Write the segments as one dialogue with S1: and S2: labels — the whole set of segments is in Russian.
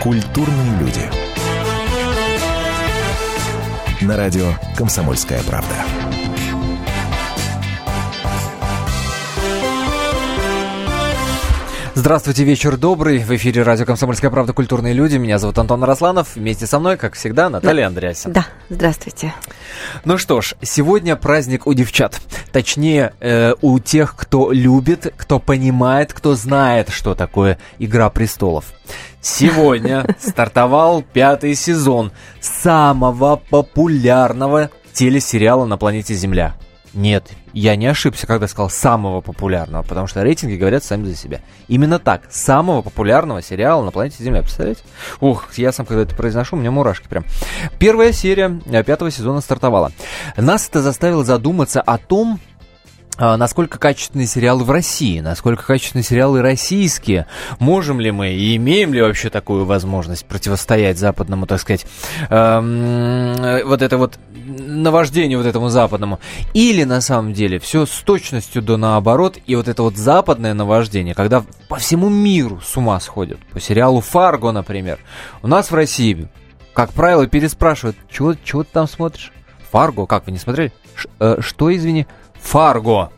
S1: Культурные люди. На радио «Комсомольская правда».
S2: Здравствуйте, вечер добрый. В эфире радио «Комсомольская правда. Культурные люди». Меня зовут Антон Росланов. Вместе со мной, как всегда, Наталья Андреасин.
S3: Да, здравствуйте.
S2: Ну что ж, сегодня праздник у девчат. Точнее, э, у тех, кто любит, кто понимает, кто знает, что такое «Игра престолов». Сегодня стартовал пятый сезон самого популярного телесериала на планете Земля. Нет, я не ошибся, когда сказал самого популярного, потому что рейтинги говорят сами за себя. Именно так, самого популярного сериала на планете Земля, представляете? Ух, я сам когда это произношу, у меня мурашки прям. Первая серия э, пятого сезона стартовала. Нас это заставило задуматься о том, насколько качественные сериалы в России, насколько качественные сериалы российские, можем ли мы и имеем ли вообще такую возможность противостоять западному, так сказать, эм, вот это вот наваждению вот этому западному, или на самом деле все с точностью до наоборот, и вот это вот западное наваждение, когда по всему миру с ума сходят, по сериалу «Фарго», например, у нас в России, как правило, переспрашивают, чего, чего ты там смотришь? «Фарго», как вы не смотрели? Ш, э, что, извини? Фарго.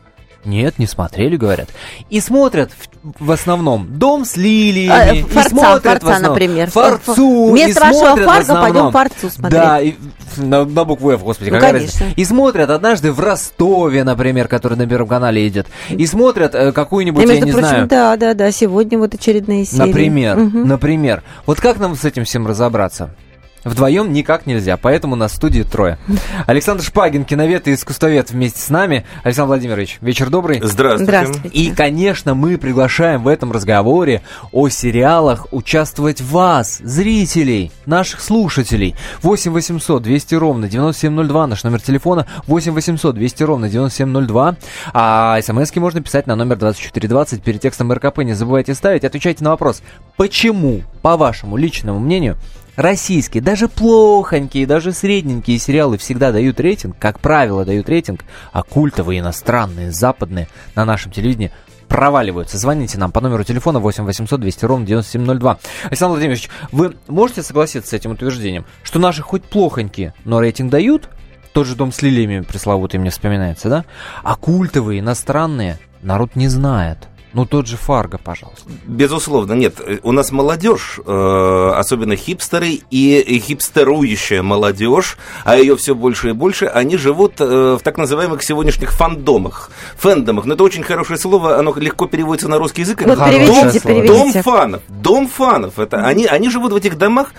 S2: Нет, не смотрели, говорят. И смотрят в, в основном Дом с лилиями.
S3: А, форца,
S2: и смотрят
S3: форца,
S2: в основном,
S3: например.
S2: Форцу.
S3: Вместо вашего фарго пойдем форцу смотреть.
S2: Да, и, на, на букву F, господи,
S3: Ну,
S2: какая
S3: конечно.
S2: разница. И смотрят однажды в Ростове, например, который на Первом канале идет. И смотрят э, какую-нибудь,
S3: И,
S2: я
S3: между
S2: не
S3: прочим,
S2: знаю...
S3: да, да, да, сегодня вот очередные серии.
S2: Например,
S3: Мгм.
S2: например. Вот как нам с этим всем разобраться? Вдвоем никак нельзя, поэтому на студии трое. Александр Шпагин, киновед и искусствовед вместе с нами. Александр Владимирович, вечер добрый.
S4: Здравствуйте.
S3: Здравствуйте.
S2: И, конечно, мы приглашаем в этом разговоре о сериалах участвовать вас, зрителей, наших слушателей. 8 800 200 ровно 9702, наш номер телефона. 8 800 200 ровно 9702. А смс можно писать на номер 2420 перед текстом РКП. Не забывайте ставить. Отвечайте на вопрос, почему, по вашему личному мнению, Российские, даже плохонькие, даже средненькие сериалы всегда дают рейтинг, как правило, дают рейтинг, а культовые иностранные, западные на нашем телевидении проваливаются. Звоните нам по номеру телефона 8 800 200 ровно 9702. Александр Владимирович, вы можете согласиться с этим утверждением, что наши хоть плохонькие, но рейтинг дают? Тот же дом с лилиями пресловутый мне вспоминается, да? А культовые, иностранные народ не знает. Ну, тот же Фарго, пожалуйста.
S4: Безусловно, нет. У нас молодежь, э, особенно хипстеры и хипстерующая молодежь, а ее все больше и больше, они живут э, в так называемых сегодняшних фандомах. Фэндомах. Но это очень хорошее слово, оно легко переводится на русский язык.
S3: Вот
S4: как
S3: переведите,
S2: слово.
S4: Дом
S3: переведите.
S4: фанов. Дом фанов. Это они, они живут в этих домах,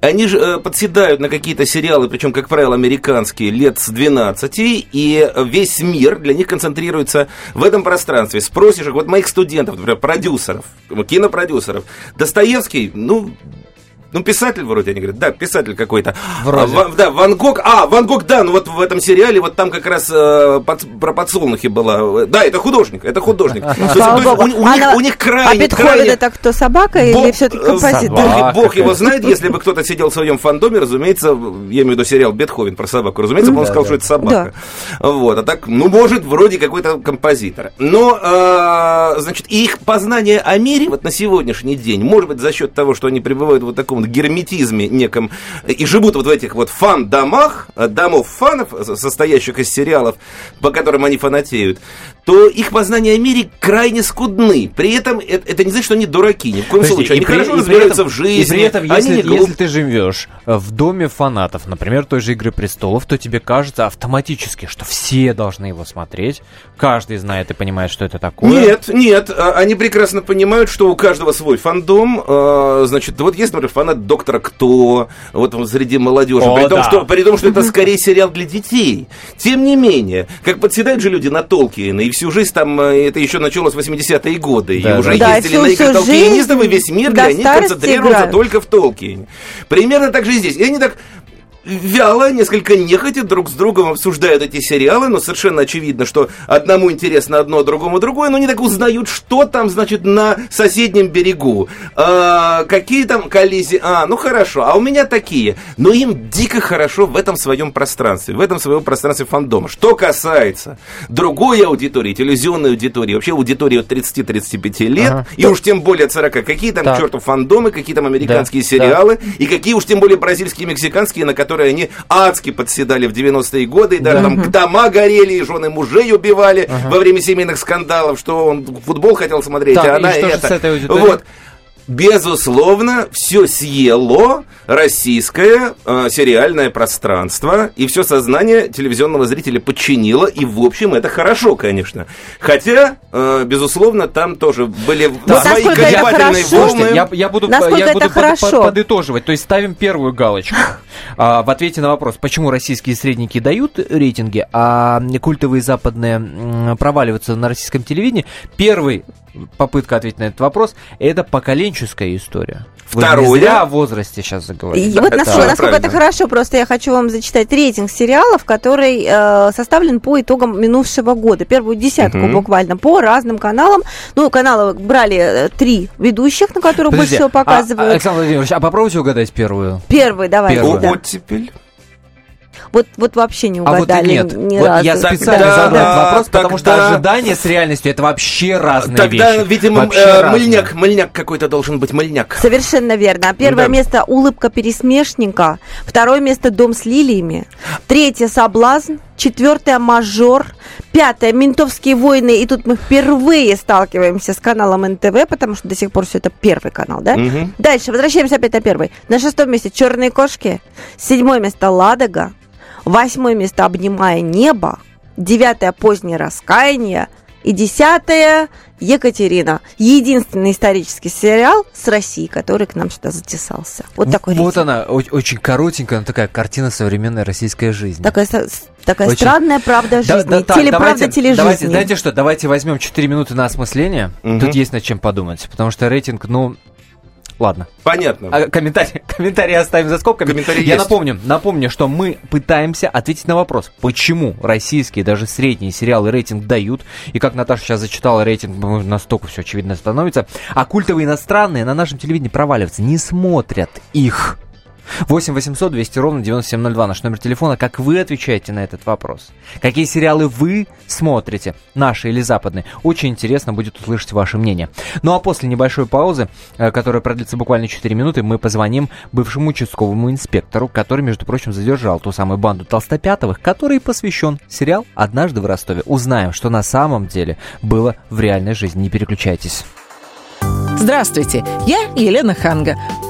S4: они же э, подседают на какие-то сериалы, причем, как правило, американские, лет с 12, и весь мир для них концентрируется в этом пространстве. Спросишь их, вот моих студентов, например, продюсеров, кинопродюсеров, Достоевский, ну, ну, писатель вроде, они говорят, да, писатель какой-то.
S2: Вроде.
S4: А, да, Ван Гог, а, Ван Гог, да, ну вот в этом сериале, вот там как раз э, под- про подсолнухи было. Да, это художник, это художник.
S3: Богу.
S4: у, них, них
S3: А
S4: крайне,
S3: Бетховен
S4: крайне-
S3: это кто, собака или все-таки
S4: э,
S3: композитор?
S4: Бог, его знает, если бы кто-то сидел в своем фандоме, разумеется, я имею в виду сериал Бетховен про собаку, разумеется, бы он сказал, что это собака. Вот, а так, ну, может, вроде какой-то композитор. Но, э, значит, их познание о мире вот на сегодняшний день, может быть, за счет того, что они пребывают в вот таком герметизме неком и живут вот в этих вот фан-домах, э, домов фанов, со- состоящих из сериалов, по которым они фанатеют, то их познания о мире крайне скудны. При этом это, это не значит, что они дураки, ни в коем
S2: Подожди,
S4: случае. Они
S2: и при-
S4: хорошо разбираются
S2: этом-
S4: в жизни.
S2: И при этом,
S4: они
S2: если,
S4: не глуп-
S2: если ты живешь э, в доме фанатов, например, той же «Игры престолов», то тебе кажется автоматически, что все должны его смотреть, каждый знает и понимает, что это такое.
S4: Нет, нет, а, они прекрасно понимают, что у каждого свой фандом. а, Значит, вот есть, например, фанат Доктора Кто, вот среди молодежи.
S2: О,
S4: при, том,
S2: да.
S4: что, при том, что это скорее сериал для детей. Тем не менее, как подседают же люди на Толкиена, и всю жизнь там, э, это еще началось в 80-е годы,
S2: Да,
S4: и уже
S2: да.
S4: Ездили
S3: всю-
S4: на игры толкиенистов, и весь мир для них концентрируется
S3: играют.
S4: только в Толкиене. Примерно так же и здесь. И они так вяло, несколько нехотя друг с другом обсуждают эти сериалы, но совершенно очевидно, что одному интересно одно, другому другое, но они так узнают, что там, значит, на соседнем берегу. А, какие там коллизии? А, ну хорошо, а у меня такие. Но им дико хорошо в этом своем пространстве, в этом своем пространстве фандома. Что касается другой аудитории, телевизионной аудитории, вообще аудитории от 30-35 лет, ага. и уж тем более от 40, какие там, так. к черту, фандомы, какие там американские да, сериалы, да. и какие уж тем более бразильские и мексиканские, на которые они адски подседали в 90-е годы, и даже да. там дома горели, и жены мужей убивали ага. во время семейных скандалов, что он футбол хотел смотреть, так, а она и это. Вот. Безусловно, все съело российское э, сериальное пространство, и все сознание телевизионного зрителя подчинило, и, в общем, это хорошо, конечно. Хотя, э, безусловно, там тоже были
S3: да. свои колебательные волны.
S2: Я, я буду,
S3: Насколько
S2: я буду
S3: под, под,
S2: подытоживать, то есть ставим первую галочку в ответе на вопрос, почему российские средники дают рейтинги, а культовые западные проваливаются на российском телевидении. Первый попытка ответить на этот вопрос, это поколенческая история.
S4: Второе.
S2: Вы не зря о возрасте сейчас заговорили.
S3: И вот насколько, насколько это хорошо, просто я хочу вам зачитать рейтинг сериалов, который э, составлен по итогам минувшего года. Первую десятку угу. буквально по разным каналам. Ну, каналы брали э, три ведущих, на которых Подожди, больше всего а, показывают.
S2: А, Александр Владимирович, а попробуйте угадать первую.
S3: Первую, давай.
S2: Первую.
S3: Да.
S4: Оттепель.
S3: Вот, вот вообще не угадали.
S2: А вот нет.
S3: Ни
S2: вот
S3: разу.
S2: я специально
S3: да,
S2: задал
S3: да.
S2: вопрос,
S4: тогда...
S2: потому что ожидание с реальностью это вообще разные
S4: Тогда,
S2: вещи.
S4: видимо,
S2: вообще
S4: э, мыльняк, мыльняк какой-то должен быть, мыльняк.
S3: Совершенно верно. Первое да. место улыбка пересмешника, второе место дом с лилиями, третье соблазн, четвертое мажор, пятое ментовские войны. И тут мы впервые сталкиваемся с каналом НТВ, потому что до сих пор все это первый канал, да?
S4: Угу.
S3: Дальше возвращаемся опять на первый. На шестом месте черные кошки, седьмое место Ладога, Восьмое место «Обнимая небо». Девятое «Позднее раскаяние». И десятое Екатерина. Единственный исторический сериал с России, который к нам сюда затесался. Вот такой
S2: Вот рейтинг. она, очень коротенькая, но такая картина современной российской жизни.
S3: Такая, такая очень... странная правда жизни. Да, да, Телеправда тележизни.
S2: Давайте, знаете что, давайте возьмем 4 минуты на осмысление. Угу. Тут есть над чем подумать. Потому что рейтинг, ну, Ладно.
S4: Понятно.
S2: А, комментарий, комментарий оставим за скобками.
S4: Комментарий
S2: Я
S4: есть.
S2: напомню, напомню, что мы пытаемся ответить на вопрос, почему российские, даже средние сериалы рейтинг дают, и как Наташа сейчас зачитала рейтинг, настолько все очевидно становится, а культовые иностранные на нашем телевидении проваливаются, не смотрят их. 8 800 200 ровно 9702 наш номер телефона. Как вы отвечаете на этот вопрос? Какие сериалы вы смотрите, наши или западные? Очень интересно будет услышать ваше мнение. Ну а после небольшой паузы, э, которая продлится буквально 4 минуты, мы позвоним бывшему участковому инспектору, который, между прочим, задержал ту самую банду толстопятовых, который посвящен сериал «Однажды в Ростове». Узнаем, что на самом деле было в реальной жизни. Не переключайтесь.
S5: Здравствуйте, я Елена Ханга.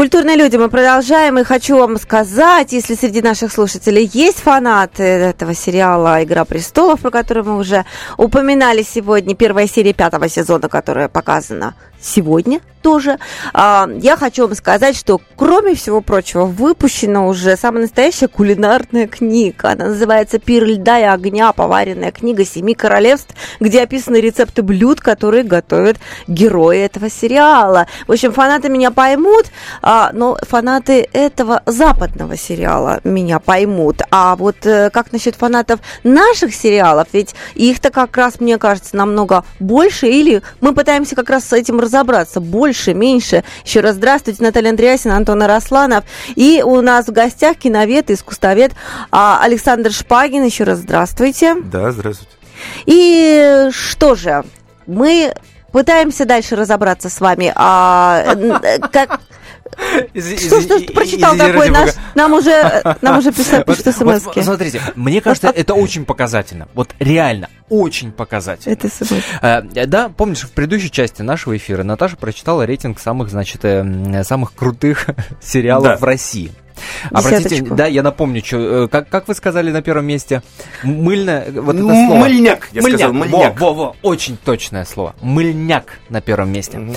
S3: Культурные люди, мы продолжаем, и хочу вам сказать, если среди наших слушателей есть фанаты этого сериала «Игра престолов», про который мы уже упоминали сегодня, первая серия пятого сезона, которая показана сегодня тоже. А, я хочу вам сказать, что, кроме всего прочего, выпущена уже самая настоящая кулинарная книга. Она называется «Пир льда и огня. Поваренная книга семи королевств», где описаны рецепты блюд, которые готовят герои этого сериала. В общем, фанаты меня поймут, а, но фанаты этого западного сериала меня поймут. А вот э, как насчет фанатов наших сериалов? Ведь их-то как раз, мне кажется, намного больше, или мы пытаемся как раз с этим разобраться. Больше, меньше. Еще раз здравствуйте, Наталья Андреасина, Антон Арасланов. И у нас в гостях киновед, искусствовед а, Александр Шпагин. Еще раз здравствуйте.
S4: Да, здравствуйте.
S3: И что же, мы пытаемся дальше разобраться с вами. А, как, Что, что, что прочитал такой? Наш, нам уже, нам уже писали, пишут смс
S2: вот, Смотрите, мне кажется, это очень показательно. Вот реально, очень показательно.
S3: Это смс.
S2: А, да, помнишь, в предыдущей части нашего эфира Наташа прочитала рейтинг самых, значит, э, самых крутых сериалов да. в России. Обратите, да, я напомню, что, э, как, как вы сказали на первом месте, мыльно, вот это слово.
S4: Мыльняк, я мыльняк. сказал, мыльняк.
S2: Во, во, во, очень точное слово. Мыльняк на первом месте. Угу.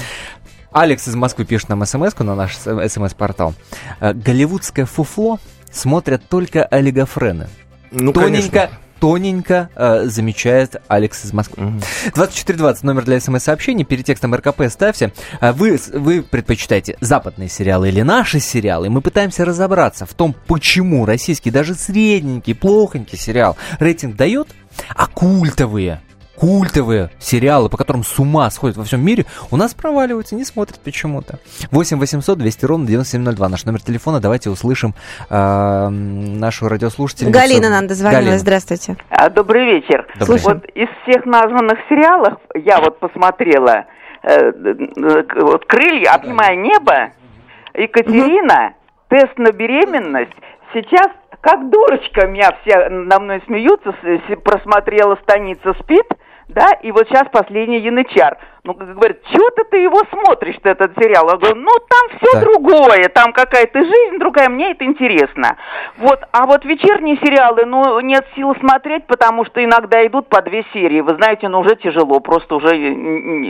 S2: Алекс из Москвы пишет нам смс на наш смс-портал. «Э, Голливудское фуфло смотрят только олигофрены. Ну, Тоненько, конечно тоненько э, замечает Алекс из Москвы. Угу. 2420 номер для смс-сообщений. Перед текстом РКП ставьте. Э, вы, вы предпочитаете западные сериалы или наши сериалы? Мы пытаемся разобраться в том, почему российский, даже средненький, плохонький сериал рейтинг дает, а культовые культовые сериалы, по которым с ума сходят во всем мире, у нас проваливаются, не смотрят почему-то. 8 800 200 ровно 9702, наш номер телефона. Давайте услышим э, нашу радиослушательницу.
S3: Галина нам дозвонилась, здравствуйте.
S6: А, добрый вечер.
S2: Добрый.
S6: Вот из всех названных сериалов я вот посмотрела э, вот «Крылья», «Обнимая небо», «Екатерина», «Тест на беременность». Сейчас как дурочка меня все на мной смеются, просмотрела «Станица спит», да, и вот сейчас последний янычар. Ну, говорит, что ты, его смотришь, этот сериал? Я говорю, ну, там все так. другое, там какая-то жизнь другая, мне это интересно. Вот, а вот вечерние сериалы, ну, нет сил смотреть, потому что иногда идут по две серии. Вы знаете, ну, уже тяжело, просто уже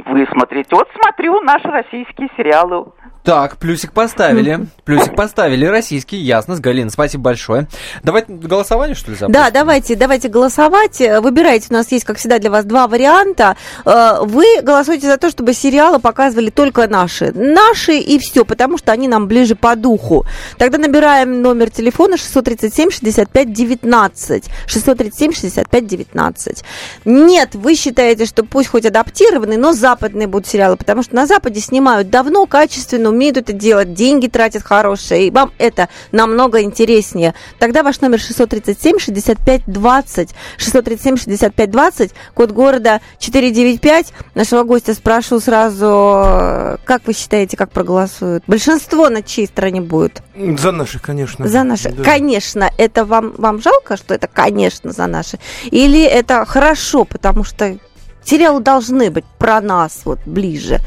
S6: высмотреть. Вот смотрю наши российские сериалы.
S2: Так, плюсик поставили. Плюсик поставили. Российский, ясно, с Галиной. Спасибо большое. Давайте голосование, что ли, запустим?
S3: Да, давайте, давайте голосовать. Выбирайте, у нас есть, как всегда, для вас два варианта. Э, вы голосуете за то, чтобы сериалы показывали только наши. Наши и все, потому что они нам ближе по духу. Тогда набираем номер телефона 637 65 19. 637 65 19. Нет, вы считаете, что пусть хоть адаптированные, но западные будут сериалы, потому что на Западе снимают давно, качественно, умеют это делать, деньги тратят хорошие, и вам это намного интереснее. Тогда ваш номер 637 65 20, 637 65 20, код города 495. Нашего гостя спрошу сразу, как вы считаете, как проголосуют? Большинство на чьей стороне будет?
S4: За наши, конечно.
S3: За наши. Да. Конечно, это вам, вам жалко, что это, конечно, за наши? Или это хорошо, потому что сериалы должны быть про нас вот ближе?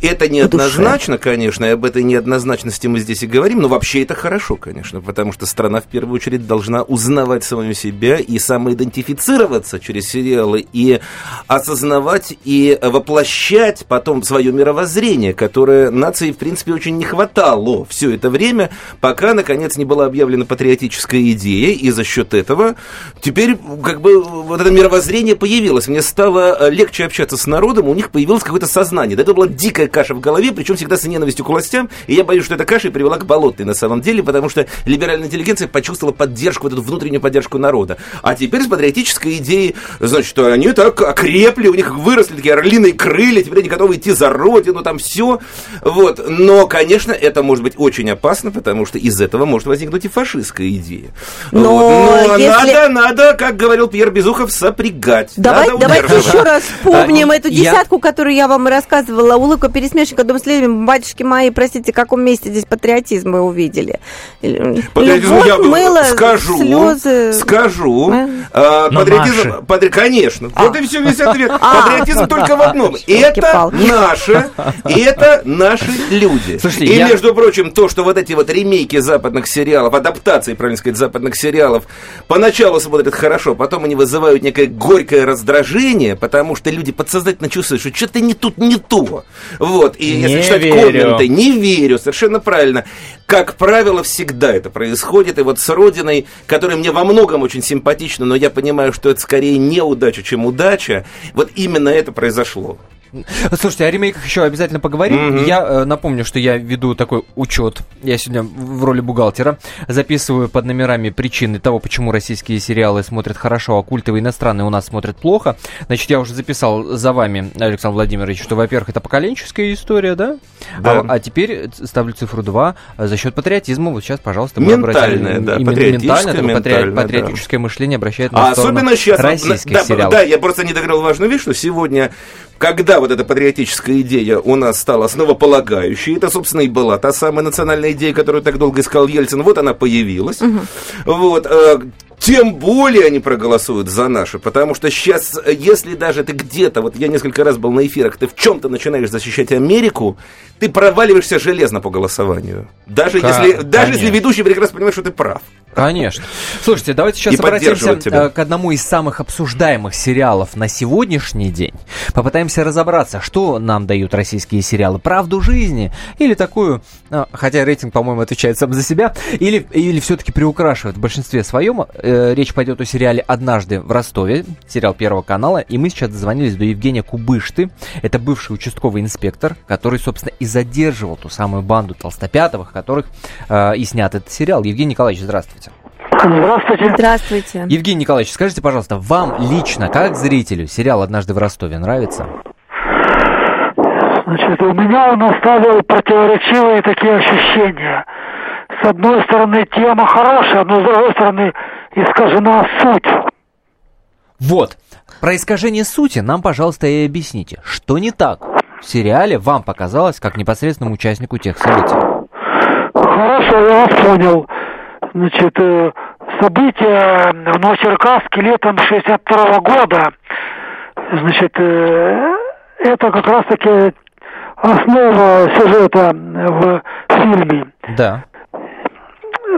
S4: Это неоднозначно, конечно, и об этой неоднозначности мы здесь и говорим, но вообще это хорошо, конечно, потому что страна в первую очередь должна узнавать самую себя и самоидентифицироваться через сериалы и осознавать и воплощать потом свое мировоззрение, которое нации, в принципе, очень не хватало все это время, пока, наконец, не была объявлена патриотическая идея, и за счет этого теперь как бы вот это мировоззрение появилось. Мне стало легче общаться с народом, у них появилось какое-то сознание. Да, это была дикая каша в голове, причем всегда с ненавистью к властям. И я боюсь, что эта каша и привела к болотной на самом деле, потому что либеральная интеллигенция почувствовала поддержку, вот эту внутреннюю поддержку народа. А теперь с патриотической идеей, значит, они так окрепли, у них выросли такие орлиные крылья, теперь они готовы идти за родину, там все. Вот. Но, конечно, это может быть очень опасно, потому что из этого может возникнуть и фашистская идея.
S3: Но, вот.
S4: Но если... надо, надо, как говорил Пьер Безухов, сопрягать.
S3: Давай, давайте еще раз вспомним эту десятку, которую я вам рассказывала. Улыбка пересмешника Дом следования, батюшки мои, простите, в каком месте здесь патриотизм вы увидели?
S4: Патриотизм Любовь, я мыло, скажу, слезы. скажу. А, патриотизм, патри... конечно. А. Вот и все, весь ответ. А. Патриотизм только в одном. Это наши, это наши люди. Слушайте, и, я... между прочим, то, что вот эти вот ремейки западных сериалов, адаптации, правильно сказать, западных сериалов, поначалу смотрят хорошо, потом они вызывают некое горькое раздражение, потому что люди подсознательно чувствуют, что что-то не тут, не то. Вот, и не если читать верю. комменты, не верю, совершенно правильно. Как правило, всегда это происходит. И вот с Родиной, которая мне во многом очень симпатична, но я понимаю, что это скорее неудача, чем удача, вот именно это произошло.
S2: Слушайте, о ремейках еще обязательно поговорим. Mm-hmm. Я э, напомню, что я веду такой учет. Я сегодня в роли бухгалтера записываю под номерами причины того, почему российские сериалы смотрят хорошо, а культовые иностранные у нас смотрят плохо. Значит, я уже записал за вами, Александр Владимирович, что, во-первых, это поколенческая история, да? да. А, а теперь ставлю цифру 2 за счет патриотизма. Вот сейчас, пожалуйста,
S4: мы ментальное, да,
S2: именно ментальное, ментальное, патриотическое да. мышление обращает на
S4: а особенно сейчас,
S2: российских
S4: да,
S2: сериалов.
S4: Да, я просто не договорил важную вещь, что сегодня когда вот эта патриотическая идея у нас стала основополагающей. Это, собственно, и была та самая национальная идея, которую так долго искал Ельцин. Вот она появилась. Угу. Вот. Э, тем более они проголосуют за наши, потому что сейчас, если даже ты где-то, вот я несколько раз был на эфирах, ты в чем-то начинаешь защищать Америку, ты проваливаешься железно по голосованию. Даже, как? если, даже если ведущий прекрасно понимает, что ты прав.
S2: Конечно. Слушайте, давайте сейчас
S4: И
S2: обратимся
S4: тебя.
S2: Э, к одному из самых обсуждаемых сериалов на сегодняшний день. Попытаемся разобраться, что нам дают российские сериалы. Правду жизни или такую, э, хотя рейтинг, по-моему, отвечает сам за себя, или, или все-таки приукрашивает в большинстве своем. Э, речь пойдет о сериале «Однажды в Ростове», сериал Первого канала. И мы сейчас дозвонились до Евгения Кубышты. Это бывший участковый инспектор, который, собственно, и задерживал ту самую банду толстопятовых, которых э, и снят этот сериал. Евгений Николаевич, здравствуйте.
S3: Здравствуйте. Здравствуйте.
S2: Евгений Николаевич, скажите, пожалуйста, вам лично, как зрителю, сериал «Однажды в Ростове» нравится?
S7: Значит, у меня он оставил противоречивые такие ощущения. С одной стороны, тема хорошая, но с другой стороны, искажена суть.
S2: Вот. Про искажение сути нам, пожалуйста, и объясните. Что не так в сериале вам показалось, как непосредственному участнику тех событий?
S7: Хорошо, я вас понял. Значит, э, события в Новочеркасске летом 62 года, значит, э, это как раз-таки основа сюжета в фильме.
S2: Да.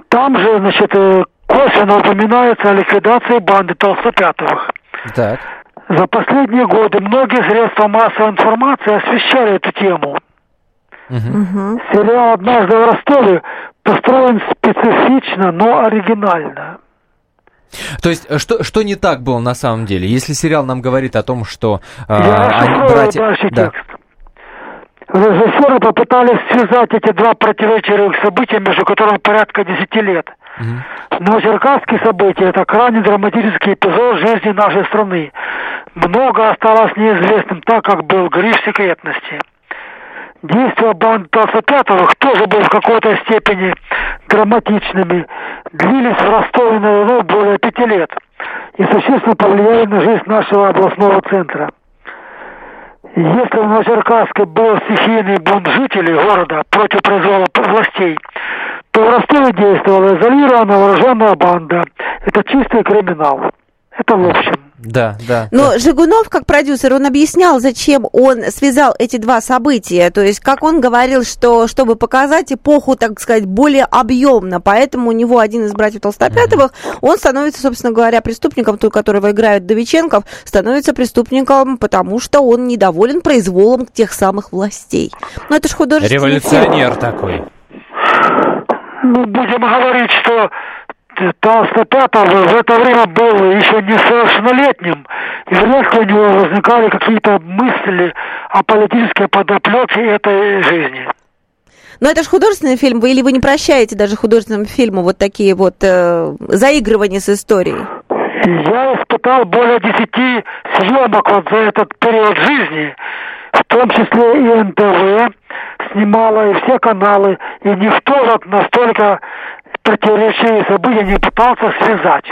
S7: Там же, значит, э, косвенно упоминается о ликвидации банды Толстопятовых.
S2: Так.
S7: За последние годы многие средства массовой информации освещали эту тему. Угу. Сериал «Однажды в Ростове» построен специфично, но оригинально.
S2: То есть, э, что, что не так было на самом деле? Если сериал нам говорит о том, что
S7: э, они братья... дальше да. текст. Режиссеры попытались связать эти два противоречивых события, между которыми порядка десяти лет. Угу. Но черкасские события – это крайне драматический эпизод жизни нашей страны. Много осталось неизвестным, так как был гриф секретности. Действия банды Толстопятовых тоже были в какой-то степени драматичными, длились в Ростове на Дону более пяти лет и существенно повлияли на жизнь нашего областного центра. Если в Новочеркасске был стихийный бунт жителей города против произвола властей, то в Ростове действовала изолированная вооруженная банда. Это чистый криминал. Это в общем.
S2: Да, да.
S3: Но
S2: да.
S3: Жигунов, как продюсер, он объяснял, зачем он связал эти два события. То есть, как он говорил, что чтобы показать эпоху, так сказать, более объемно. Поэтому у него один из братьев Толстопятовых, mm-hmm. он становится, собственно говоря, преступником, той, которого играет Довиченков, становится преступником, потому что он недоволен произволом тех самых властей. Но это же художественный
S2: Революционер фильм. такой.
S7: Ну, будем говорить, что Толстопятов в это время был еще несовершеннолетним, и ли у него возникали какие-то мысли о политической подоплеке этой жизни.
S3: Но это же художественный фильм, вы или вы не прощаете даже художественному фильму вот такие вот э, заигрывания с историей?
S7: Я испытал более десяти съемок вот за этот период жизни, в том числе и НТВ снимала, и все каналы, и никто вот настолько противоречивые события не пытался связать.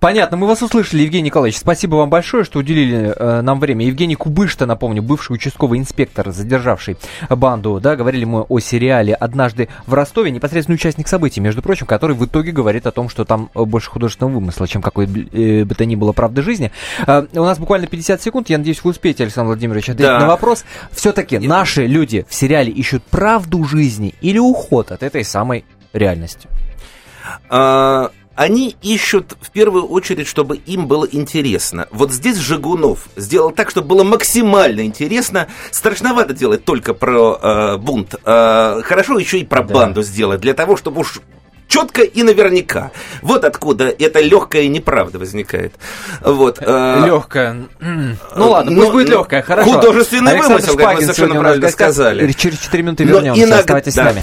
S2: Понятно, мы вас услышали, Евгений Николаевич. Спасибо вам большое, что уделили э, нам время. Евгений Кубышта, напомню, бывший участковый инспектор, задержавший банду, да, говорили мы о сериале «Однажды в Ростове», непосредственный участник событий, между прочим, который в итоге говорит о том, что там больше художественного вымысла, чем какой э, бы то ни было правды жизни. Э, у нас буквально 50 секунд, я надеюсь, вы успеете, Александр Владимирович, ответить да. на вопрос. Все-таки наши люди в сериале ищут правду жизни или уход от этой самой реальности?
S4: А, они ищут в первую очередь, чтобы им было интересно. Вот здесь Жигунов сделал так, чтобы было максимально интересно. Страшновато делать только про э, бунт. Э, хорошо еще и про да. банду сделать, для того, чтобы уж четко и наверняка. Вот откуда эта легкая неправда возникает. Вот.
S2: Э, легкая. Ну ладно, пусть будет легкая, хорошо.
S4: Художественный вымысел, как вы совершенно правильно сказали.
S2: Через 4 минуты вернемся, оставайтесь с нами.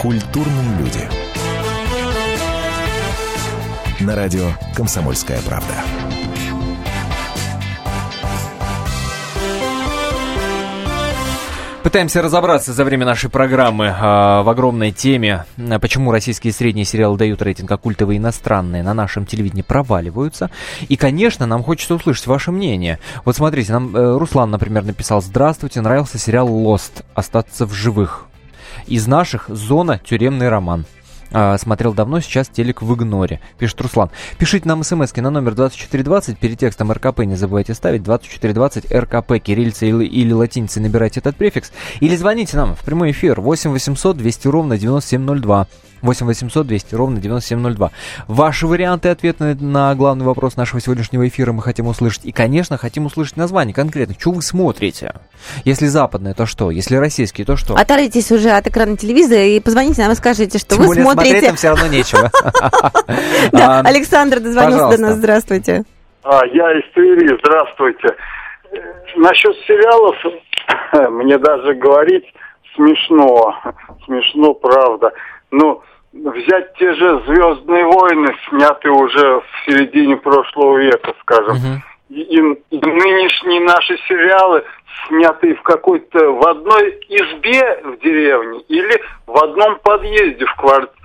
S1: Культурные люди. На радио «Комсомольская правда».
S2: Пытаемся разобраться за время нашей программы э, в огромной теме, почему российские средние сериалы дают рейтинг, а культовые иностранные на нашем телевидении проваливаются. И, конечно, нам хочется услышать ваше мнение. Вот смотрите, нам э, Руслан, например, написал «Здравствуйте, нравился сериал «Лост. Остаться в живых». Из наших «Зона. Тюремный роман». А, смотрел давно, сейчас телек в игноре, пишет Руслан. Пишите нам смс на номер 2420, перед текстом РКП не забывайте ставить, 2420 РКП, кириллица или, или латиницей набирайте этот префикс, или звоните нам в прямой эфир 8 800 200 ровно 9702. 8 800 200 ровно 9702. Ваши варианты ответа на главный вопрос нашего сегодняшнего эфира мы хотим услышать. И, конечно, хотим услышать название конкретно. Что вы смотрите? Если западное, то что? Если российские, то что?
S3: Оторвитесь уже от экрана телевизора и позвоните нам и скажите, что Тем вы более смотрите... смотреть
S2: там все равно нечего.
S3: Александр дозвонился до нас. Здравствуйте.
S8: А, я из Твери. Здравствуйте. Насчет сериалов мне даже говорить смешно. Смешно, правда. Ну, взять те же Звездные войны, снятые уже в середине прошлого века, скажем. uh И, и, и нынешние наши сериалы, снятые в какой-то в одной избе в деревне или в одном подъезде в квартире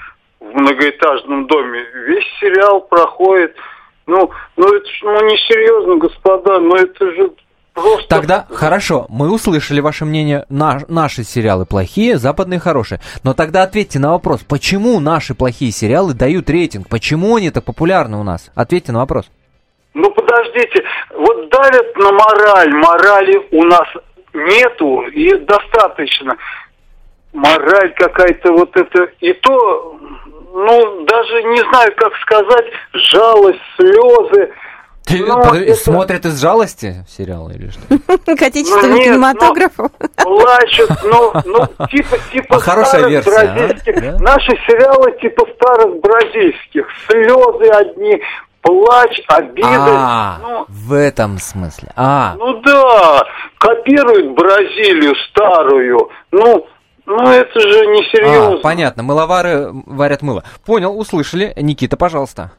S8: в многоэтажном доме. Весь сериал проходит. Ну, ну это ну несерьезно, господа, но это же Просто...
S2: Тогда хорошо, мы услышали ваше мнение, на, наши сериалы плохие, западные хорошие. Но тогда ответьте на вопрос, почему наши плохие сериалы дают рейтинг? Почему они так популярны у нас? Ответьте на вопрос.
S8: Ну подождите, вот давят на мораль, морали у нас нету и достаточно. Мораль какая-то вот это, и то, ну даже не знаю, как сказать, жалость, слезы.
S2: Ты, ну, подожди, это... смотрят из жалости сериалы или что?
S3: К отечественному ну, кинематографу?
S8: Плачут, ну, ну, типа, типа
S2: а хорошая версия, бразильских.
S8: А? Да? Наши сериалы типа старых бразильских. Слезы одни, плач, обиды.
S2: А, ну, в этом смысле. А.
S8: Ну да, копируют Бразилию старую. Ну, ну это же несерьезно.
S2: А, понятно, мыловары варят мыло. Понял, услышали. Никита, пожалуйста.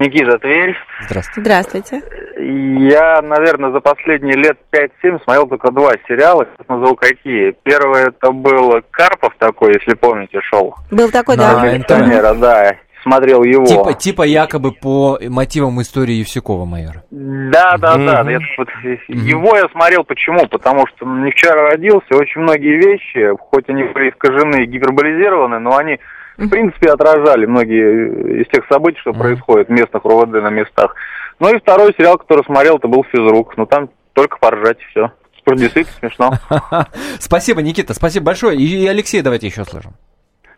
S9: Никита Тверь.
S3: Здравствуйте. Здравствуйте.
S9: Я, наверное, за последние лет 5-7 смотрел только два сериала. Сейчас назову какие. Первый это был Карпов такой, если помните, шел.
S3: Был такой, да.
S9: Милиционера, да. Смотрел его.
S2: Типа, типа якобы по мотивам истории Евсюкова, майор.
S9: Да, да, да. mm вот, его я смотрел почему? Потому что не вчера родился, очень многие вещи, хоть они были искажены и гиперболизированы, но они в принципе, отражали многие из тех событий, что происходит в местных РОВД на местах. Ну и второй сериал, который смотрел, это был «Физрук». Ну там только поржать, и все. Действительно смешно.
S2: Спасибо, Никита, спасибо большое. И Алексей давайте еще слышим.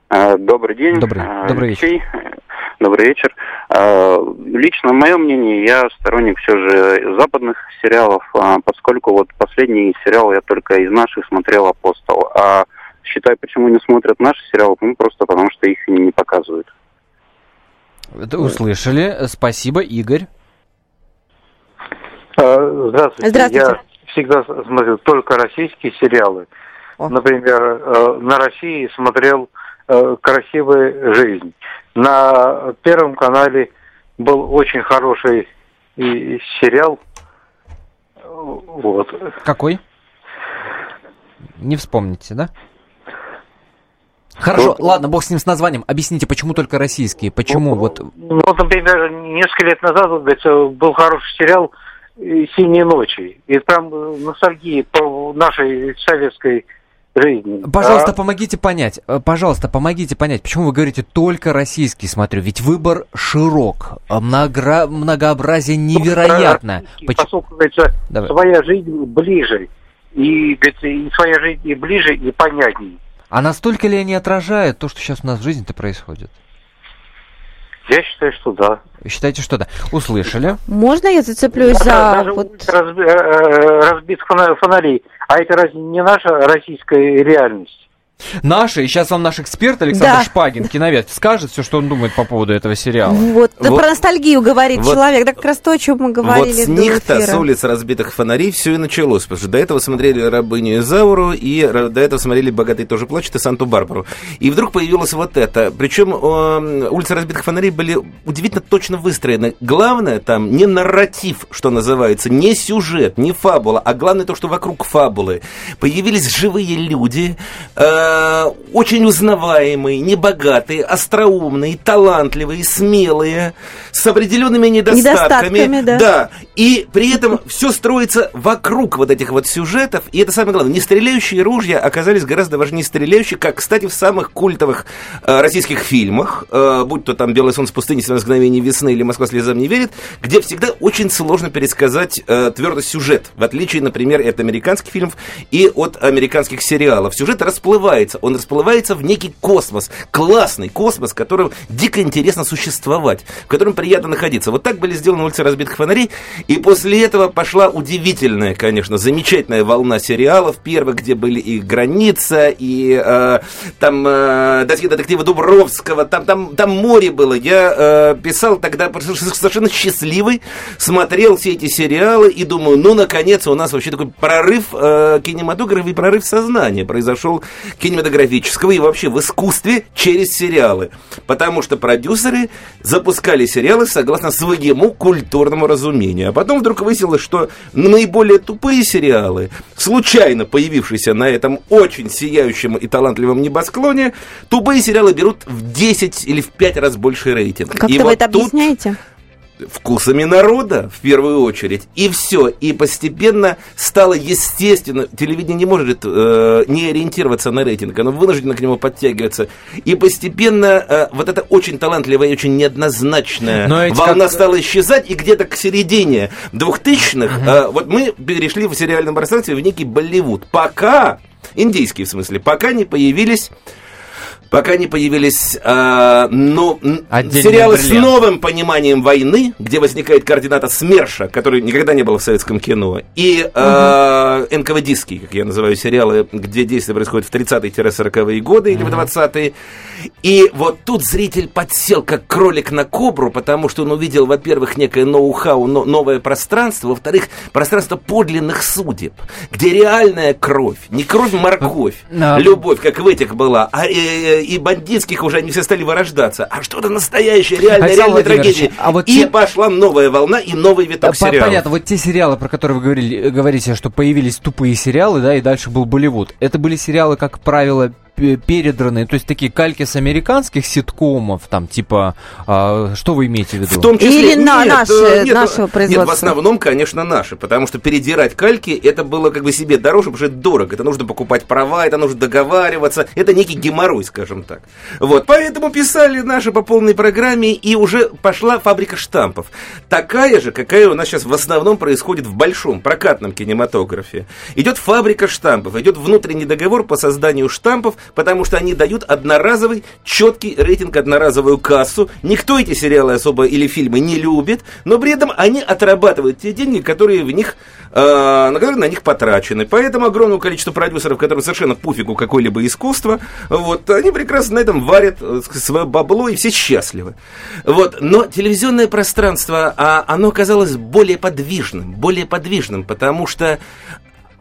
S10: А, добрый день.
S2: Добрый,
S10: а,
S2: добрый
S10: вечер. Добрый вечер. А, лично мое мнение, я сторонник все же западных сериалов, поскольку вот последний сериал я только из наших смотрел «Апостол». А считай, почему не смотрят наши сериалы, ну, просто потому что их не показывают.
S2: Это услышали. Спасибо, Игорь.
S11: А, здравствуйте. Здравствуйте. Я всегда смотрю только российские сериалы. О. Например, э, на России смотрел э, «Красивая жизнь». На Первом канале был очень хороший сериал. Вот.
S2: Какой? Не вспомните, да? Хорошо, ну, ладно, бог с ним с названием. Объясните, почему только российские? Почему ну, вот...
S11: Ну, вот, например, несколько лет назад был хороший сериал «Синие ночи». И там ностальгия по нашей советской жизни.
S2: Пожалуйста, а? помогите понять. Э, пожалуйста, помогите понять, почему вы говорите только российский, смотрю. Ведь выбор широк, э, много... многообразие невероятное.
S11: Почему? своя жизнь ближе. И, и своя жизнь и ближе, и понятнее.
S2: А настолько ли они отражают то, что сейчас у нас в жизни-то происходит?
S11: Я считаю, что да.
S2: Считаете, что да? Услышали?
S3: Можно я зацеплюсь да, за... Даже вот...
S11: разби... Э, разбит фонарей. А это разве не наша российская реальность?
S2: Наши, и сейчас вам наш эксперт Александр да. Шпагин, киновед, скажет все, что он думает по поводу этого сериала.
S3: Вот, вот. про ностальгию говорит вот, человек, да как раз то, о чем мы говорили
S4: Вот с них-то, с улиц разбитых фонарей, все и началось, потому что до этого смотрели «Рабыню Изауру», и до этого смотрели «Богатый тоже плачет» и «Санту-Барбару. И вдруг появилось вот это. Причем э, улицы разбитых фонарей были удивительно точно выстроены. Главное там не нарратив, что называется, не сюжет, не фабула, а главное то, что вокруг фабулы. Появились живые люди, э, очень узнаваемые, небогатые, остроумные, талантливые, смелые, с определенными недостатками. недостатками да. да. И при этом все строится вокруг вот этих вот сюжетов. И это самое главное. Не стреляющие ружья оказались гораздо важнее стреляющих, как, кстати, в самых культовых э, российских фильмах, э, будь то там «Белое солнце пустыни», «17 мгновений весны» или «Москва слезам не верит», где всегда очень сложно пересказать э, твердо сюжет, в отличие, например, от американских фильмов и от американских сериалов. Сюжет расплывается, он расплывается в некий космос, классный космос, в котором дико интересно существовать, в котором приятно находиться. Вот так были сделаны улицы разбитых фонарей, и после этого пошла удивительная, конечно, замечательная волна сериалов, первых, где были и «Граница», и э, там э, детектива Дубровского, там, там, там море было. Я э, писал тогда совершенно счастливый, смотрел все эти сериалы и думаю, ну, наконец, у нас вообще такой прорыв э, кинематографа и прорыв сознания произошел кинематографического и вообще в искусстве через сериалы. Потому что продюсеры запускали сериалы согласно своему культурному разумению. А потом вдруг выяснилось, что наиболее тупые сериалы, случайно появившиеся на этом очень сияющем и талантливом небосклоне, тупые сериалы берут в 10 или в 5 раз больше рейтинг.
S3: Как-то вы вот это объясняете?
S4: Вкусами народа, в первую очередь. И все. И постепенно стало естественно. Телевидение не может э, не ориентироваться на рейтинг, оно вынуждено к нему подтягиваться. И постепенно э, вот эта очень талантливая и очень неоднозначная волна как... стала исчезать, и где-то к середине двухтысячных угу. э, вот мы перешли в сериальном пространстве в некий Болливуд. Пока, индийский в смысле, пока не появились пока не появились э, но, сериалы бриллиант. с новым пониманием войны, где возникает координата СМЕРШа, который никогда не было в советском кино, и э, угу. НКВДистские, как я называю, сериалы, где действие происходит в 30-е-40-е годы или в 20-е. И вот тут зритель подсел как кролик на кобру, потому что он увидел, во-первых, некое ноу-хау, но, новое пространство, во-вторых, пространство подлинных судеб, где реальная кровь, не кровь-морковь, любовь, как в этих была, а э, э и бандитских уже они все стали вырождаться, а что-то настоящее, реальное, Александр реальная трагедия. А вот и те... пошла новая волна и новый виток да, сериалов.
S2: Понятно, вот те сериалы, про которые вы говорили, говорите, что появились тупые сериалы, да, и дальше был Болливуд. Это были сериалы, как правило, передраны, то есть такие кальки с американских ситкомов, там типа, а, что вы имеете в виду?
S3: В том числе, Или нет, на наши,
S4: э, нет, нашего производства? Нет, в основном, конечно, наши, потому что передирать кальки, это было как бы себе дороже, потому что это дорого, это нужно покупать права, это нужно договариваться, это некий геморрой, скажем так. Вот, поэтому писали наши по полной программе, и уже пошла фабрика штампов. Такая же, какая у нас сейчас в основном происходит в большом прокатном кинематографе. Идет фабрика штампов, идет внутренний договор по созданию штампов, потому что они дают одноразовый, четкий рейтинг, одноразовую кассу. Никто эти сериалы особо или фильмы не любит, но при этом они отрабатывают те деньги, которые в них, э, на которые на них потрачены. Поэтому огромное количество продюсеров, которым совершенно пофигу какое-либо искусство, вот, они прекрасно на этом варят э, свое бабло, и все счастливы. Вот, но телевизионное пространство, а, оно оказалось более подвижным, более подвижным, потому что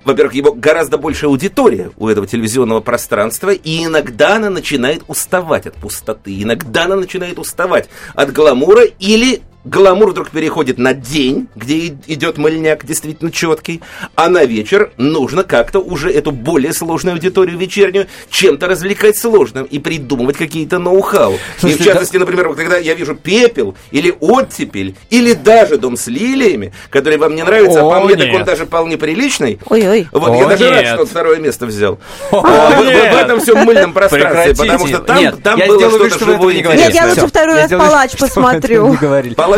S4: во-первых, его гораздо большая аудитория у этого телевизионного пространства, и иногда она начинает уставать от пустоты, иногда она начинает уставать от гламура или гламур вдруг переходит на день, где идет мыльняк действительно четкий, а на вечер нужно как-то уже эту более сложную аудиторию вечернюю чем-то развлекать сложным и придумывать какие-то ноу-хау. И в частности, например, вот когда я вижу пепел или оттепель, или даже дом с лилиями, который вам не нравится, О, а по мне нет. так он даже вполне приличный.
S3: Ой-ой.
S4: Вот О, я даже нет. рад, что он второе место взял. О, а, в, в, в этом всем мыльном пространстве, потому что там, нет, там было что-то живое.
S3: Нет, я лучше второй раз палач посмотрю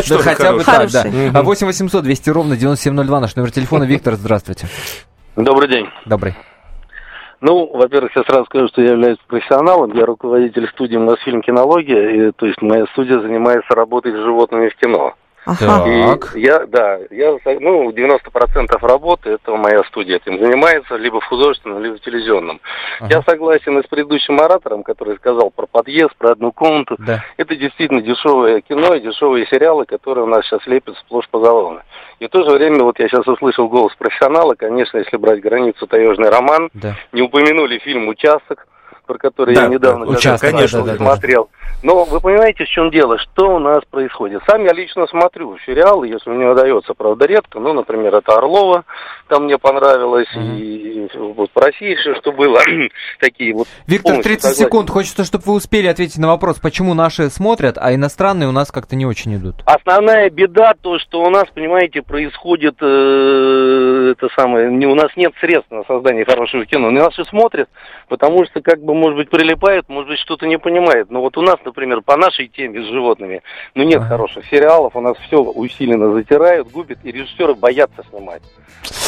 S4: да,
S2: хотя бы так, да. А 8 800 200 ровно 9702 наш номер телефона. Виктор, здравствуйте.
S12: Добрый день.
S2: Добрый.
S12: Ну, во-первых, я сразу скажу, что я являюсь профессионалом. Я руководитель студии «Мосфильм Кинология». И, то есть моя студия занимается работой с животными в кино. Ага. И я, да, я, ну, 90% работы, это моя студия этим занимается, либо в художественном, либо в телевизионном. Ага. Я согласен и с предыдущим оратором, который сказал про подъезд, про одну комнату. Да. Это действительно дешевое кино и дешевые сериалы, которые у нас сейчас лепят сплошь позолоны. И в то же время, вот я сейчас услышал голос профессионала, конечно, если брать границу «Таежный роман», да. не упомянули фильм «Участок», про который да, я недавно
S2: участок, конечно,
S12: да, смотрел. Да, да. Но вы понимаете, в чем дело? Что у нас происходит? Сам я лично смотрю сериалы, если мне удается, правда, редко. Ну, например, это Орлова, там мне понравилось, mm-hmm. и вот по России еще что было. Такие вот.
S2: Виктор, 30 согласен. секунд. Хочется, чтобы вы успели ответить на вопрос, почему наши смотрят, а иностранные у нас как-то не очень идут.
S12: Основная беда то, что у нас, понимаете, происходит э, это самое, не, у нас нет средств на создание хорошего кино. Наши смотрят, потому что как бы, может быть, прилипает, может быть, что-то не понимает. Но вот у нас, например, по нашей теме с животными, ну нет ага. хороших сериалов, у нас все усиленно затирают, губят, и режиссеры боятся снимать.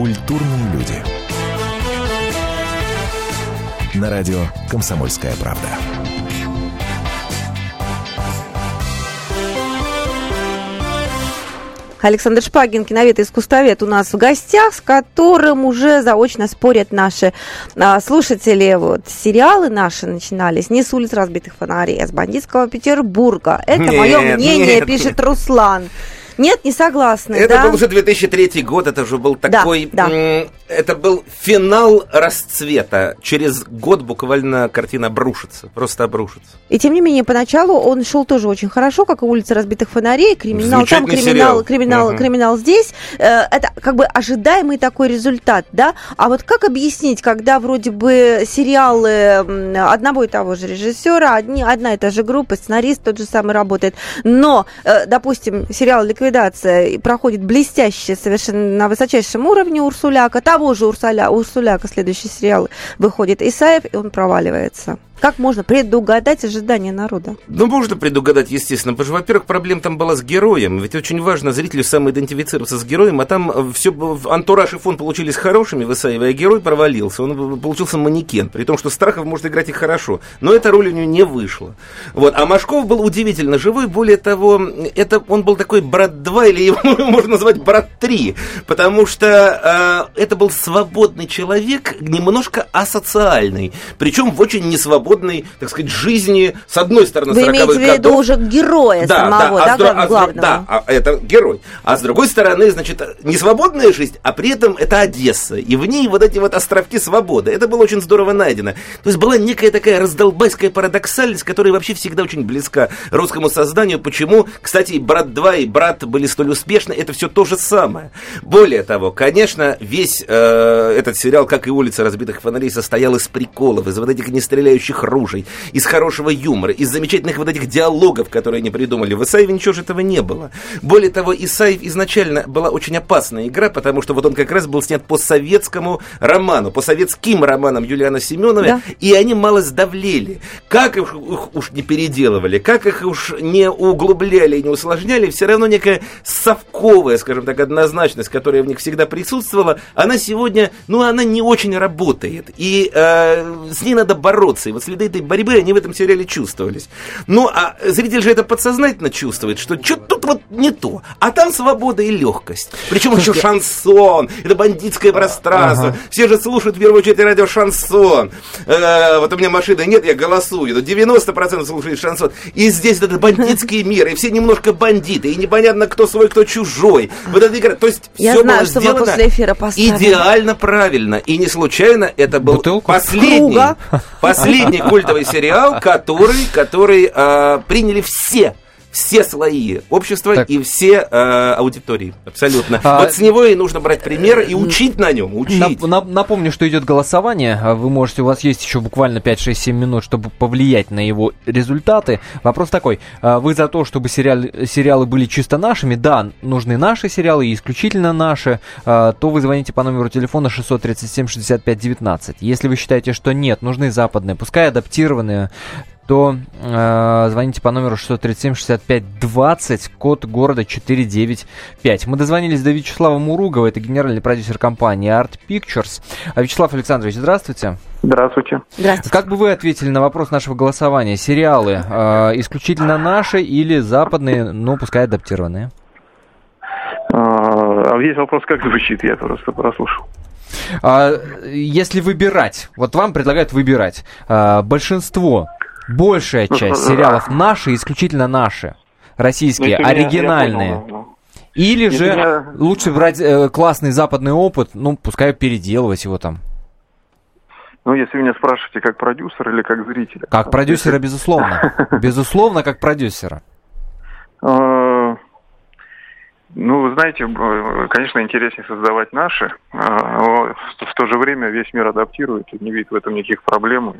S1: Культурные люди. На радио «Комсомольская правда».
S3: Александр Шпагин, киновед и искусствовед у нас в гостях, с которым уже заочно спорят наши а, слушатели. Вот сериалы наши начинались не с улиц разбитых фонарей, а с бандитского Петербурга. Это нет, мое мнение, нет. пишет Руслан. Нет, не согласны.
S4: Это да? был уже 2003 год, это уже был такой... Да, да. Это был финал расцвета. Через год буквально картина обрушится, просто обрушится.
S3: И тем не менее, поначалу он шел тоже очень хорошо, как и улица разбитых фонарей, криминал там, криминал, сериал. криминал, угу. криминал здесь. Э, это как бы ожидаемый такой результат, да? А вот как объяснить, когда вроде бы сериалы одного и того же режиссера, одни, одна и та же группа, сценарист тот же самый работает, но, э, допустим, сериал «Ликвидация» проходит блестяще, совершенно на высочайшем уровне Урсуляка, того же Урсуля, Урсуляка следующий сериал выходит Исаев, и он проваливается. Как можно предугадать ожидания народа?
S4: Ну, можно предугадать, естественно, потому что, во-первых, проблема там была с героем, ведь очень важно зрителю самоидентифицироваться с героем, а там э, все, антураж и фон получились хорошими в Исаеве, а герой провалился, он получился манекен, при том, что Страхов может играть и хорошо, но эта роль у него не вышла. Вот. А Машков был удивительно живой, более того, это, он был такой брат 2, или его можно назвать брат 3, потому что э, это был свободный человек, немножко асоциальный, причем в очень несвободном свободной, так сказать, жизни, с одной стороны,
S3: Вы имеете в виду годов. уже героя да, самого, да, а да,
S4: а главного? Да, а, это герой. А с другой стороны, значит, не свободная жизнь, а при этом это Одесса. И в ней вот эти вот островки свободы. Это было очень здорово найдено. То есть была некая такая раздолбайская парадоксальность, которая вообще всегда очень близка русскому созданию. Почему, кстати, «Брат 2» и «Брат» были столь успешны, это все то же самое. Более того, конечно, весь э, этот сериал, как и «Улица разбитых фонарей», состоял из приколов, из вот этих нестреляющих хороших ружей, из хорошего юмора, из замечательных вот этих диалогов, которые они придумали. В Исаеве ничего же этого не было. Более того, Исаев изначально была очень опасная игра, потому что вот он как раз был снят по советскому роману, по советским романам Юлиана Семенова, да. и они мало сдавлели. Как их, их уж не переделывали, как их уж не углубляли, не усложняли, все равно некая совковая, скажем так, однозначность, которая в них всегда присутствовала, она сегодня, ну, она не очень работает. И э, с ней надо бороться. И вот следы этой борьбы, они в этом сериале чувствовались. Ну, а зритель же это подсознательно чувствует, что что-то тут вот не то. А там свобода и легкость. Причем еще шансон, это бандитское пространство. Ага. Все же слушают в первую очередь радио шансон. Э, вот у меня машины нет, я голосую. Но 90% слушают шансон. И здесь это бандитский мир, и все немножко бандиты, и непонятно, кто свой, кто чужой. Вот эта игра, то есть
S3: я
S4: все
S3: знаю, было что сделано после эфира
S4: идеально правильно. И не случайно это был Бутылку? последний, последний культовый сериал, который, который э, приняли все все слои общества так. и все э, аудитории. Абсолютно. А, вот с него и нужно брать пример и учить на нем. Учить.
S2: Нап- напомню, что идет голосование. А вы можете, у вас есть еще буквально 5-6-7 минут, чтобы повлиять на его результаты. Вопрос такой. А вы за то, чтобы сериал, сериалы были чисто нашими? Да, нужны наши сериалы и исключительно наши. То вы звоните по номеру телефона 637 65 19. Если вы считаете, что нет, нужны западные, пускай адаптированные, то э, звоните по номеру 637-65-20, код города 495. Мы дозвонились до Вячеслава Муругова, это генеральный продюсер компании Art Pictures. А, Вячеслав Александрович, здравствуйте.
S13: Здравствуйте.
S2: Здравствуйте. Как бы вы ответили на вопрос нашего голосования? Сериалы э, исключительно наши или западные, но пускай адаптированные?
S13: А, а весь вопрос как звучит, я просто прослушал.
S2: А, если выбирать, вот вам предлагают выбирать, а, большинство большая часть сериалов наши, исключительно наши, российские, ну, оригинальные. Я понял, Или Если же меня... лучше брать э, классный западный опыт, ну, пускай переделывать его там.
S13: Ну, если меня спрашиваете как продюсер или как зрителя.
S2: Как продюсера, безусловно. Безусловно, как продюсера.
S13: А, ну, вы знаете, конечно, интереснее создавать наши, а, в то же время весь мир адаптирует и не видит в этом никаких проблем.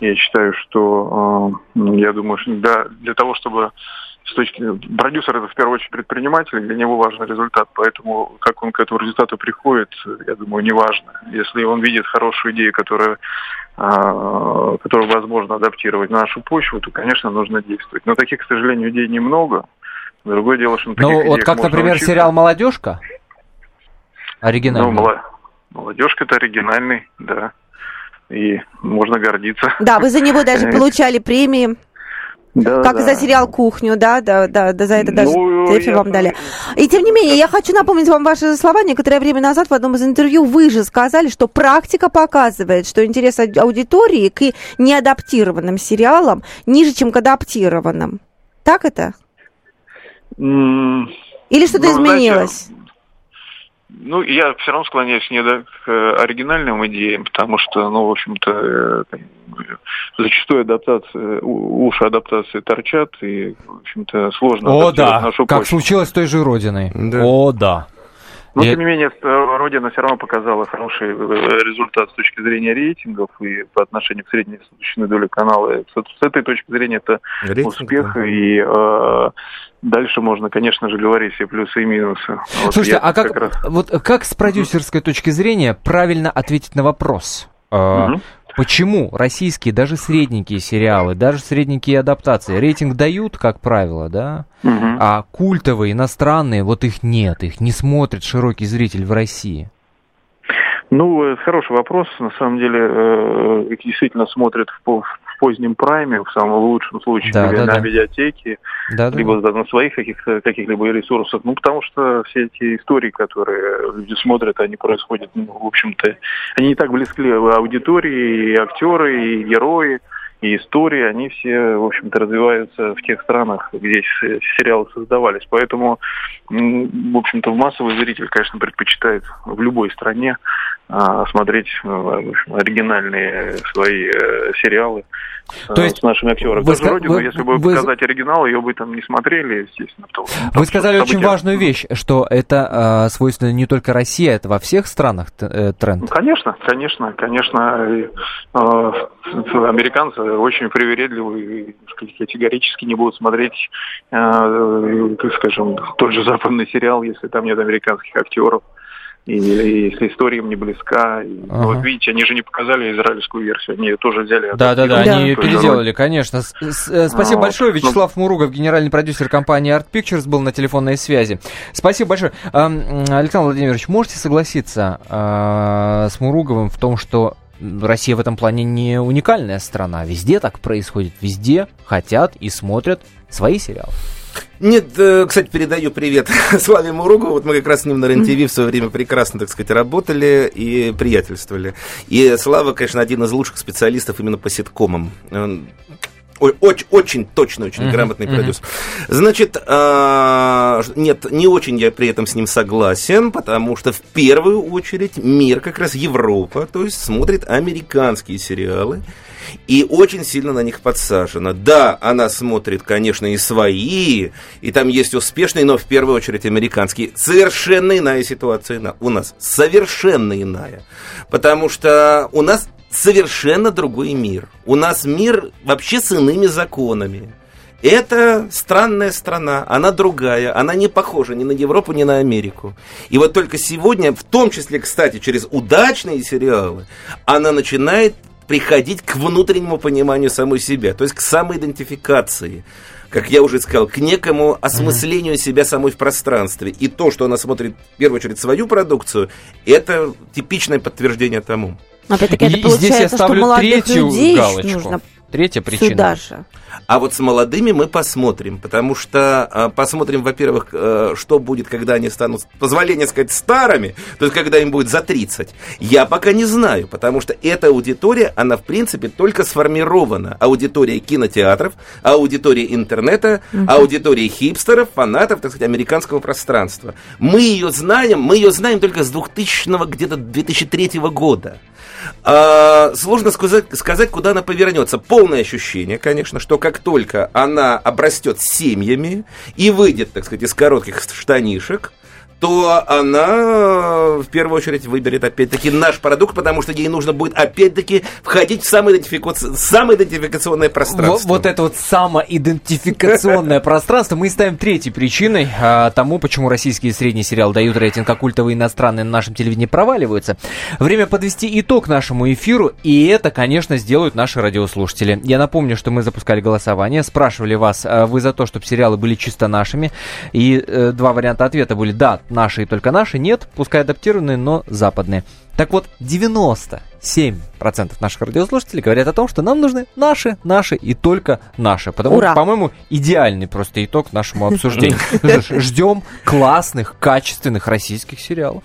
S13: Я считаю, что, э, я думаю, что да, для того, чтобы с точки продюсер это в первую очередь предприниматель, для него важен результат, поэтому как он к этому результату приходит, я думаю, не важно. Если он видит хорошую идею, которая, э, которую возможно адаптировать на нашу почву, то, конечно, нужно действовать. Но таких, к сожалению, идей немного. Другое дело, что
S2: Ну, вот как, например, учиться. сериал «Молодежка»? Оригинальный. Ну,
S13: «Молодежка» это оригинальный, да и можно гордиться.
S3: Да, вы за него даже получали премии. Да, как да. за сериал «Кухню», да, да, да, да за это даже ну, Тэфи вам дали. И тем не менее, я хочу напомнить вам ваши слова. Некоторое время назад в одном из интервью вы же сказали, что практика показывает, что интерес аудитории к неадаптированным сериалам ниже, чем к адаптированным. Так это? Или что-то ну, изменилось?
S13: Знаете, ну, я все равно склоняюсь не к оригинальным идеям, потому что, ну, в общем-то, э, зачастую адаптация, уши адаптации торчат, и, в общем-то, сложно
S2: О, да, нашу как случилось с той же Родиной. Да. О, да.
S13: Но, тем не менее, Родина все равно показала хороший э, результат с точки зрения рейтингов и по отношению к средней суточной доле канала. С этой точки зрения это Рейтинг, успех, да. и э, дальше можно, конечно же, говорить все плюсы и минусы.
S2: Вот Слушайте, а как, как раз... вот как с продюсерской точки зрения правильно ответить на вопрос? Угу. Почему российские, даже средненькие сериалы, даже средненькие адаптации рейтинг дают, как правило, да? Угу. А культовые, иностранные, вот их нет, их не смотрит широкий зритель в России.
S13: Ну, это хороший вопрос. На самом деле, э, их действительно смотрят в, в позднем прайме, в самом лучшем случае, да, да, на да. медиатеке, да, либо да. на своих каких-то каких-либо ресурсах. Ну, потому что все эти истории, которые люди смотрят, они происходят, ну, в общем-то, они не так близки аудитории, и актеры, и герои и истории, они все, в общем-то, развиваются в тех странах, где сериалы создавались. Поэтому, в общем-то, массовый зритель, конечно, предпочитает в любой стране смотреть э, оригинальные свои э, сериалы То есть с нашими актерами. Вы, Даже вроде, вы, если бы вы... показать оригинал, ее бы там не смотрели, естественно. Потому,
S2: вы сказали очень важную вещь, что это э, свойственно не только России, это во всех странах э, тренд. Ну,
S13: конечно, конечно, конечно. Э, американцы очень привередливые и категорически не будут смотреть, э, скажем, тот же западный сериал, если там нет американских актеров и, и если история им не близка. И, ага. ну, вот видите, они же не показали израильскую версию, они ее тоже взяли.
S2: Да, да, да, они ее переделали, конечно. С, с, э, спасибо а, большое. Ну, Вячеслав ну... Муругов, генеральный продюсер компании Art Pictures, был на телефонной связи. Спасибо большое. Александр Владимирович, можете согласиться а, с Муруговым в том, что Россия в этом плане не уникальная страна. Везде так происходит. Везде хотят и смотрят свои сериалы.
S4: Нет, э, кстати, передаю привет Славе Муругу. Вот мы как раз с ним на РЕН-ТВ в свое время прекрасно, так сказать, работали и приятельствовали. И Слава, конечно, один из лучших специалистов именно по ситкомам. Он Очень, очень точно, очень mm-hmm. грамотный mm-hmm. продюсер. Значит, э, нет, не очень я при этом с ним согласен, потому что в первую очередь мир, как раз Европа, то есть смотрит американские сериалы и очень сильно на них подсажена. Да, она смотрит, конечно, и свои, и там есть успешные, но в первую очередь американские. Совершенно иная ситуация у нас. Совершенно иная. Потому что у нас совершенно другой мир. У нас мир вообще с иными законами. Это странная страна, она другая, она не похожа ни на Европу, ни на Америку. И вот только сегодня, в том числе, кстати, через удачные сериалы, она начинает приходить к внутреннему пониманию самой себя, то есть к самоидентификации как я уже сказал, к некому осмыслению себя самой в пространстве. И то, что она смотрит в первую очередь свою продукцию, это типичное подтверждение тому.
S3: Опять-таки, это получается, здесь я ставлю что молодых третью людей галочку. нужно
S2: Третья причина.
S3: Сюда же.
S4: А вот с молодыми мы посмотрим, потому что э, посмотрим, во-первых, э, что будет, когда они станут, позволение сказать, старыми, то есть когда им будет за 30. Я пока не знаю, потому что эта аудитория, она в принципе только сформирована. Аудитория кинотеатров, аудитория интернета, угу. аудитория хипстеров, фанатов, так сказать, американского пространства. Мы ее знаем, мы ее знаем только с 2000 где-то 2003 года. А, сложно сказать, сказать, куда она повернется. Полное ощущение, конечно, что как только она обрастет семьями и выйдет, так сказать, из коротких штанишек, то она в первую очередь выберет опять-таки наш продукт, потому что ей нужно будет опять-таки входить в самоидентификационное, самоидентификационное пространство.
S2: Вот, вот это вот самоидентификационное пространство мы ставим третьей причиной а, тому, почему российские средние сериалы дают рейтинг, а культовые иностранные на нашем телевидении проваливаются. Время подвести итог нашему эфиру, и это, конечно, сделают наши радиослушатели. Я напомню, что мы запускали голосование, спрашивали вас, а вы за то, чтобы сериалы были чисто нашими, и э, два варианта ответа были «да», наши и только наши, нет, пускай адаптированные, но западные. Так вот, 97% наших радиослушателей говорят о том, что нам нужны наши, наши и только наши. Потому, Ура! по-моему, идеальный просто итог нашему обсуждению. Ждем классных, качественных российских сериалов.